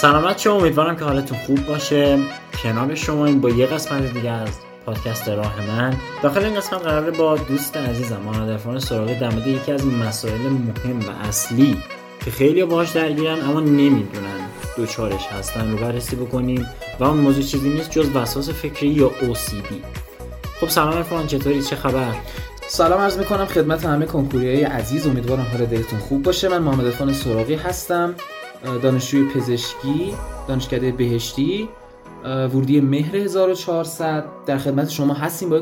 سلامت شما امیدوارم که حالتون خوب باشه. کنار شما این با یه قسمت دیگه از پادکست راه من. داخل این قسمت قراره با دوست عزیزم عرفان سراغی در یکی از مسائل مهم و اصلی که خیلی باهاش درگیرن اما نمی‌دونن دوچارش هستن رو بررسی بکنیم. و اون موضوع چیزی نیست جز وسواس فکری یا OCD خب سلام عرفان چطوری؟ چه خبر؟ سلام عرض می‌کنم خدمت همه کنکوریای عزیز. امیدوارم حال دلتون خوب باشه. من محمد عرفان سراغی هستم. دانشجوی پزشکی دانشکده بهشتی ورودی مهر 1400 در خدمت شما هستیم با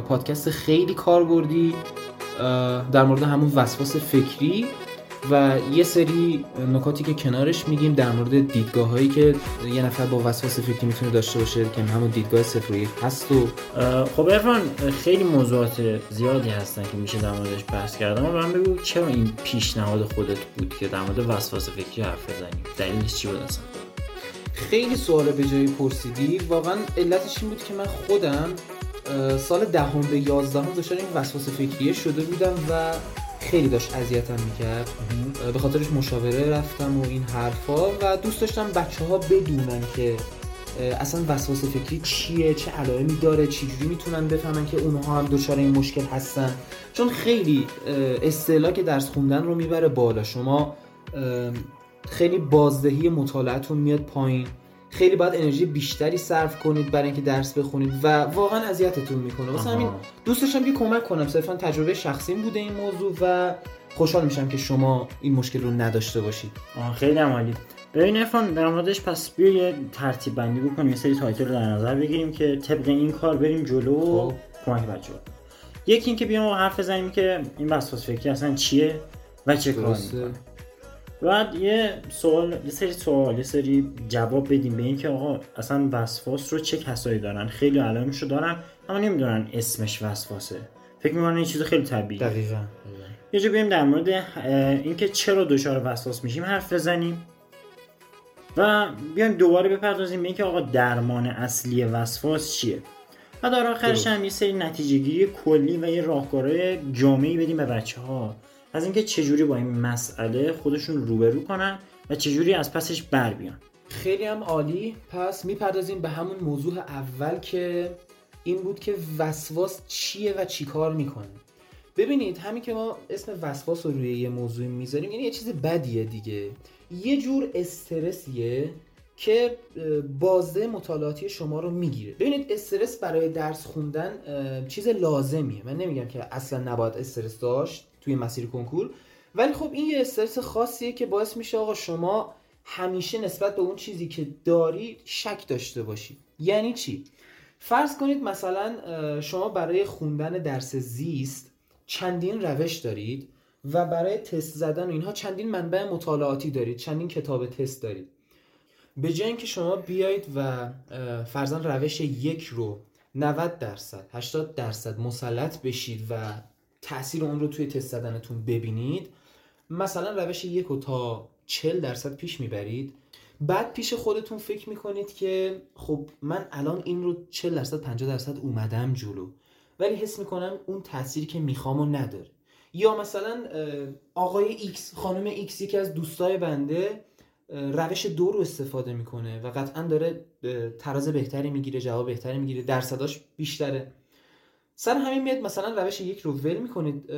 پادکست خیلی کاربردی در مورد همون وسواس فکری. و یه سری نکاتی که کنارش میگیم در مورد دیدگاه هایی که یه نفر با وسواس فکری می‌تونه داشته باشه که همون دیدگاه صفر و یک هست و خب ارفان خیلی موضوعات زیادی هستن که میشه در موردش بحث کردم و من بگو چرا این پیشنهاد خودت بود که در مورد وسواس فکری حرف بزنیم دلیلش چی بود اصلا؟ خیلی سوال به جایی پرسیدی. واقعا علتش این بود که من خودم سال دهم به یازدهم دچار این وسواس فکریه شده بودم و خیلی داشت اذیتم می‌کرد. به خاطرش مشاوره رفتم و این حرفا و دوست داشتم بچه ها بدونن که اصلا وسواس فکری چیه چه علائمی داره چجوری می‌تونن بفهمن که اونها هم دچار این مشکل هستن. چون خیلی اصطلاح که درس خوندن رو می‌بره بالا. شما خیلی بازدهی مطالعتون میاد پایین. خیلی باید انرژی بیشتری صرف کنید برای اینکه درس بخونید و واقعا اذیتتون می‌کنه. واسه همین دوست داشتم که کمک کنم. صرفا تجربه شخصیم بوده این موضوع و خوشحال میشم که شما این مشکل رو نداشته باشید. خیلی عالی. ببین عرفان در موردش پس بیا یه ترتیب بندی بکنیم یه سری title رو در نظر بگیریم که طبق این کار بریم جلو و کمک بچه یکی اینکه بیام حرف بزنیم که این وسواس فکری اصلا چیه و چه کار بعد یه سوال یه سری سوال یه سری جواب بدیم به اینکه آقا اصلا وسواس رو چه کسایی دارن؟ خیلی علائمش رو دارن اما نمی‌دونن اسمش وسواسه. فکر می‌کنن این چیز خیلی طبیعیه. دقیقا. یه جا بریم در مورد اینکه چرا دچار وسواس میشیم حرف بزنیم. و بیایم دوباره بپردازیم به اینکه آقا درمان اصلی وسواس چیه؟ و در آخرش هم یه سری نتیجه گیری کلی و یه راهکارهای جامعی بدیم به بچه ها از اینکه چجوری با این مسئله خودشون روبرو کنن و چجوری از پسش بر بیان. خیلی هم عالی. پس می‌پردازیم به همون موضوع اول که این بود که وسواس چیه و چیکار می‌کنه. ببینید همین که ما اسم وسواس رو روی یه موضوع می‌ذاریم یعنی یه چیز بدیه دیگه. یه جور استرسیه که بازده مطالعاتی شما رو می‌گیره. ببینید استرس برای درس خوندن چیز لازمیه. من نمیگم که اصلا نباید استرس داشت. توی مسیر کنکور. ولی خب این یه استرس خاصیه که باعث میشه آقا شما همیشه نسبت به اون چیزی که داری شک داشته باشید یعنی چی؟ فرض کنید مثلا شما برای خوندن درس زیست چندین روش دارید و برای تست زدن و اینها چندین منبع مطالعاتی دارید چندین کتاب تست دارید. به جای اینکه شما بیایید و فرضا روش یک رو 90 درصد 80 درصد مسلط بشید و تاثیر اون رو توی تست زدنتون ببینید. مثلا روش یک رو تا 40 درصد پیش می‌برید. بعد پیش خودتون فکر می‌کنید که خب من الان این رو 40 درصد 50 درصد اومدم جلو. ولی حس می‌کنم اون تاثیری که می‌خوام و نداره. یا مثلا آقای X خانم X یکی از دوستای بنده روش دو رو استفاده می‌کنه و قطعا داره تراز بهتری می‌گیره جواب بهتری می‌گیره درصداش بیشتره. سر همین میاد مثلا روش یک رو ول می‌کنید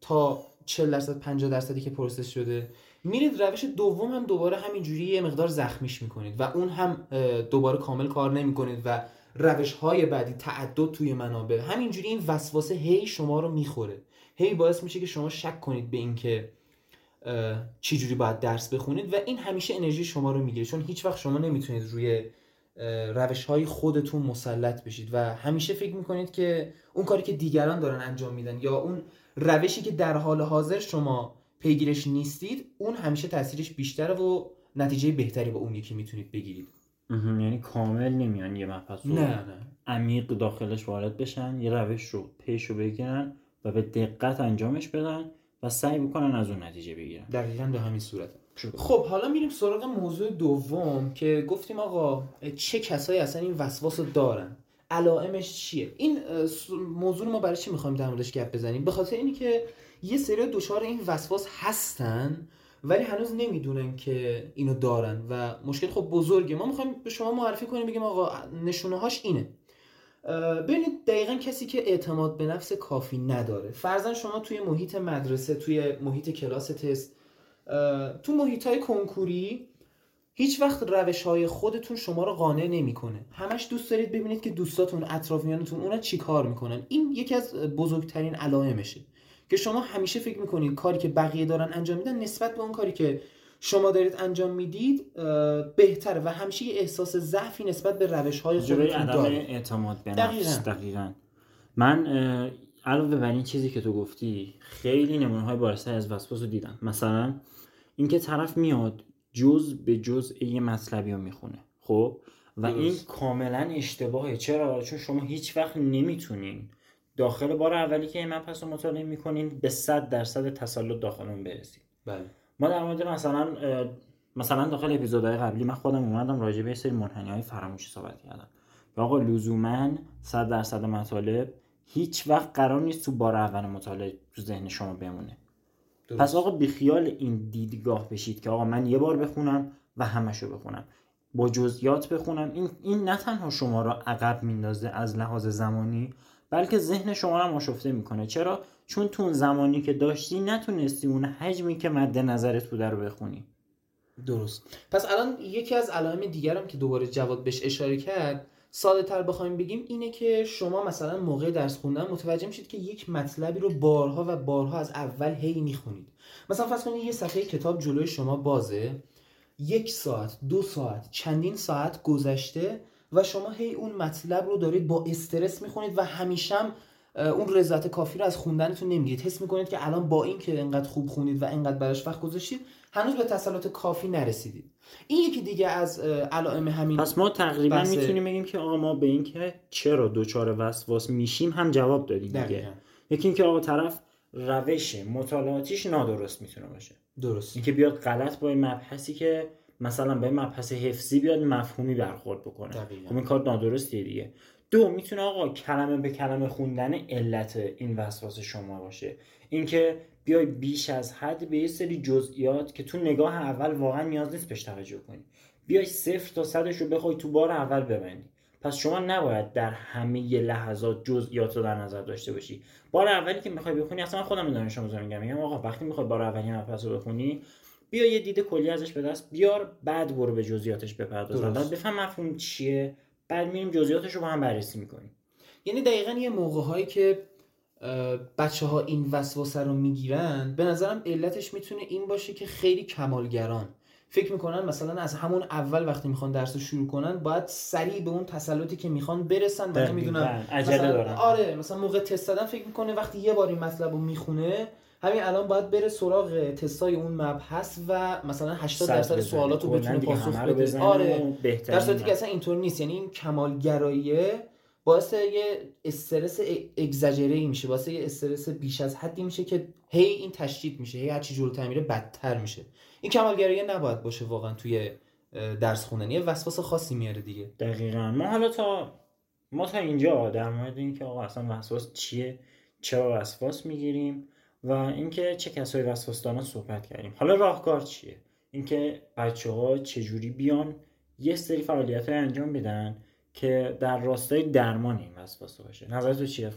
تا 40 درصد 50 درصدی که پروسس شده میرید روش دوم هم دوباره همینجوری یه مقدار زخمیش می‌کنید و اون هم دوباره کامل کار نمی‌کنید و روش های بعدی تعدد توی منابع. همینجوری این وسواسه هی شما رو می‌خوره. هی باعث میشه که شما شک کنید به اینکه چی جوری باید درس بخونید و این همیشه انرژی شما رو می‌گیره. چون هیچ وقت شما نمی‌تونید روی روش های خودتون مسلط بشید و همیشه فکر می‌کنید که اون کاری که دیگران دارن انجام میدن یا اون روشی که در حال حاضر شما پیگیرش نیستید اون همیشه تاثیرش بیشتره و نتیجه بهتری با اون یکی می‌تونید بگیرید. یعنی کامل نمیان یه مبحث رو نه نه. عمیق داخلش وارد بشن یه روش رو پیش رو بگیرن و به دقت انجامش بدن. و سعی بکنن از اون نتیجه بگیرن. دقیقا به همین صورت خب حالا میریم سراغ موضوع دوم که گفتیم آقا چه کسایی اصلا این وسواس رو دارن؟ علائمش چیه؟ این موضوع ما برای چی می‌خوایم در موردش گپ بزنیم؟ به خاطر اینی که یه سری دچار این وسواس هستن ولی هنوز نمی‌دونن که اینو دارن. و مشکل خب بزرگه. ما می‌خوایم به شما معرفی کنیم بگیم آقا نشونه هاش اینه. ببینید دقیقا کسی که اعتماد به نفس کافی نداره. فرزن شما توی محیط مدرسه توی محیط کلاس تست تو محیط های کنکوری هیچ وقت روش های خودتون شما رو قانع نمی‌کنه. همش دوست دارید ببینید که دوستاتون اطرافیانتون اونا چی کار می‌کنن. این یکی از بزرگترین علائمشه که شما همیشه فکر می‌کنید کاری که بقیه دارن انجام میدن نسبت به اون کاری که شما دارید انجام می‌دید بهتره و همیشه یه احساس ضعفی نسبت به روش های خودتون دارید. اعتماد به نفس دقیقا. من علاوه بر این چیزی که تو گفتی خیلی نمونه های بارسته از وسواس رو دیدم. مثلا اینکه طرف میاد جز به جز یه مطلبی رو می‌خونه خب؟ و این کاملا اشتباهه. چرا؟ چون شما هیچ وقت نمی‌تونین داخل بار اولی که این مبحث رو مطالعه می‌کنین به صد درصد تسلط داخل اون برسید. بله. ما در مورد مثلا مثلا داخل اپیزودهای قبلی من خودم اومدم راجع به سری منحنی های فراموشی صحبت کردم. آقا لزوما 100 درصد مطالب هیچ وقت قرار نیست تو بار اول مطالعه تو ذهن شما بمونه. درست. پس آقا بیخیال این دیدگاه بشید که آقا من یه بار بخونم و همشو بخونم. با جزئیات بخونم. این این نه تنها شما را عقب میندازه از لحاظ زمانی بلکه ذهن شما رو آشفته می‌کنه. چرا؟ چون تو اون زمانی که داشتی نتونستی اون حجمی که مد نظرت بوده رو بخونی. درست. پس الان یکی از علائم دیگرم که دوباره جواد بهش اشاره کرد ساده تر بخوایم بگیم اینه که شما مثلا موقع درس خوندن متوجه میشید که یک مطلبی رو بارها و بارها از اول هی می‌خونید. مثلا فرض کنید یه صفحه کتاب جلوی شما بازه. یک ساعت دو ساعت چندین ساعت گذشته و شما هی اون مطلب رو دارید با استرس می‌خونید و همیشه اون رضایت کافی رو از خوندنتون نمی‌گیرید. حس می‌کنید که الان با این که انقدر خوب خونید و انقدر براش وقت گذاشتید هنوز به تسلط کافی نرسیدید. این یکی دیگه از علائم همین پس ما تقریبا بسه... می‌تونیم بگیم که آقا ما به این که چرا دوچار وسواس میشیم هم جواب دادیم دیگه. یکی اینکه آقا طرف روش مطالعاتیش نادرست می‌تونه باشه. درست. اینکه بیاد غلط با این مبحثی که مثلا به مبحث حفظی بیاد مفهومی برخورد بکنه. خب این کار نادرستیه دیگه. دو می‌تونه آقا کلمه به کلمه خوندن علت این وسواس شما باشه. اینکه بیای بیش از حد به یه سری جزئیات که تو نگاه اول واقعا نیاز نیست بهش توجه کنی. بیای صفر تا صدش رو بخوای تو بار اول ببندی. پس شما نباید در همه لحظات جزئیات رو در نظر داشته باشی. بار اولی که می‌خوای بخونی اصلا خودم دانش آموزا میگم. میگم آقا وقتی می‌خوای بار اولی مبحث رو بخونی بیا یه دید کلی ازش به دست بیار بعد برو به جزئیاتش بپرداز بعد بفهم مفهوم چیه بعد میریم جزئیاتش رو با هم بررسی می‌کنیم. یعنی دقیقا یه موقع هایی که بچه ها این وسوسه رو می‌گیرن به نظرم علتش می‌تونه این باشه که خیلی کمالگران. فکر می‌کنن مثلا از همون اول وقتی می‌خوان درس رو شروع کنن باید سریع به اون تسلطی که می‌خوان برسن و می‌دونن عجله دارن. آره مثلا موقع تست دادن فکر می‌کنه وقتی یه بار این مطلب رو می‌خونه همین الان باید بره سراغ تستای اون مبحث و مثلا 80 درصد سوالات رو بتونه پاسخ بده. آره. در صورتی که اصلا اینطور نیست. یعنی این کمالگراییه باعث یه استرس اگزاجره ای میشه. باعث یه استرس بیش از حدی میشه که هی این تشدید میشه. هی هرچی جلوتر میره بدتر میشه. این کمالگرایی نباید باشه واقعا توی درس خوندن. یه وسواس خاصی میاره دیگه. دقیقا. ما حالا تا ما تا اینجا در مورد اینکه آقا اصلا وسواس چیه؟ چرا وسواس می‌گیریم؟ و اینکه چه کسایی وسواس دارن صحبت کردیم. حالا راهکار چیه؟ اینکه بچه ها چجوری بیان یه سری فعالیت انجام بدن که در راستای درمان این وسواس باشه. نظر تو چیه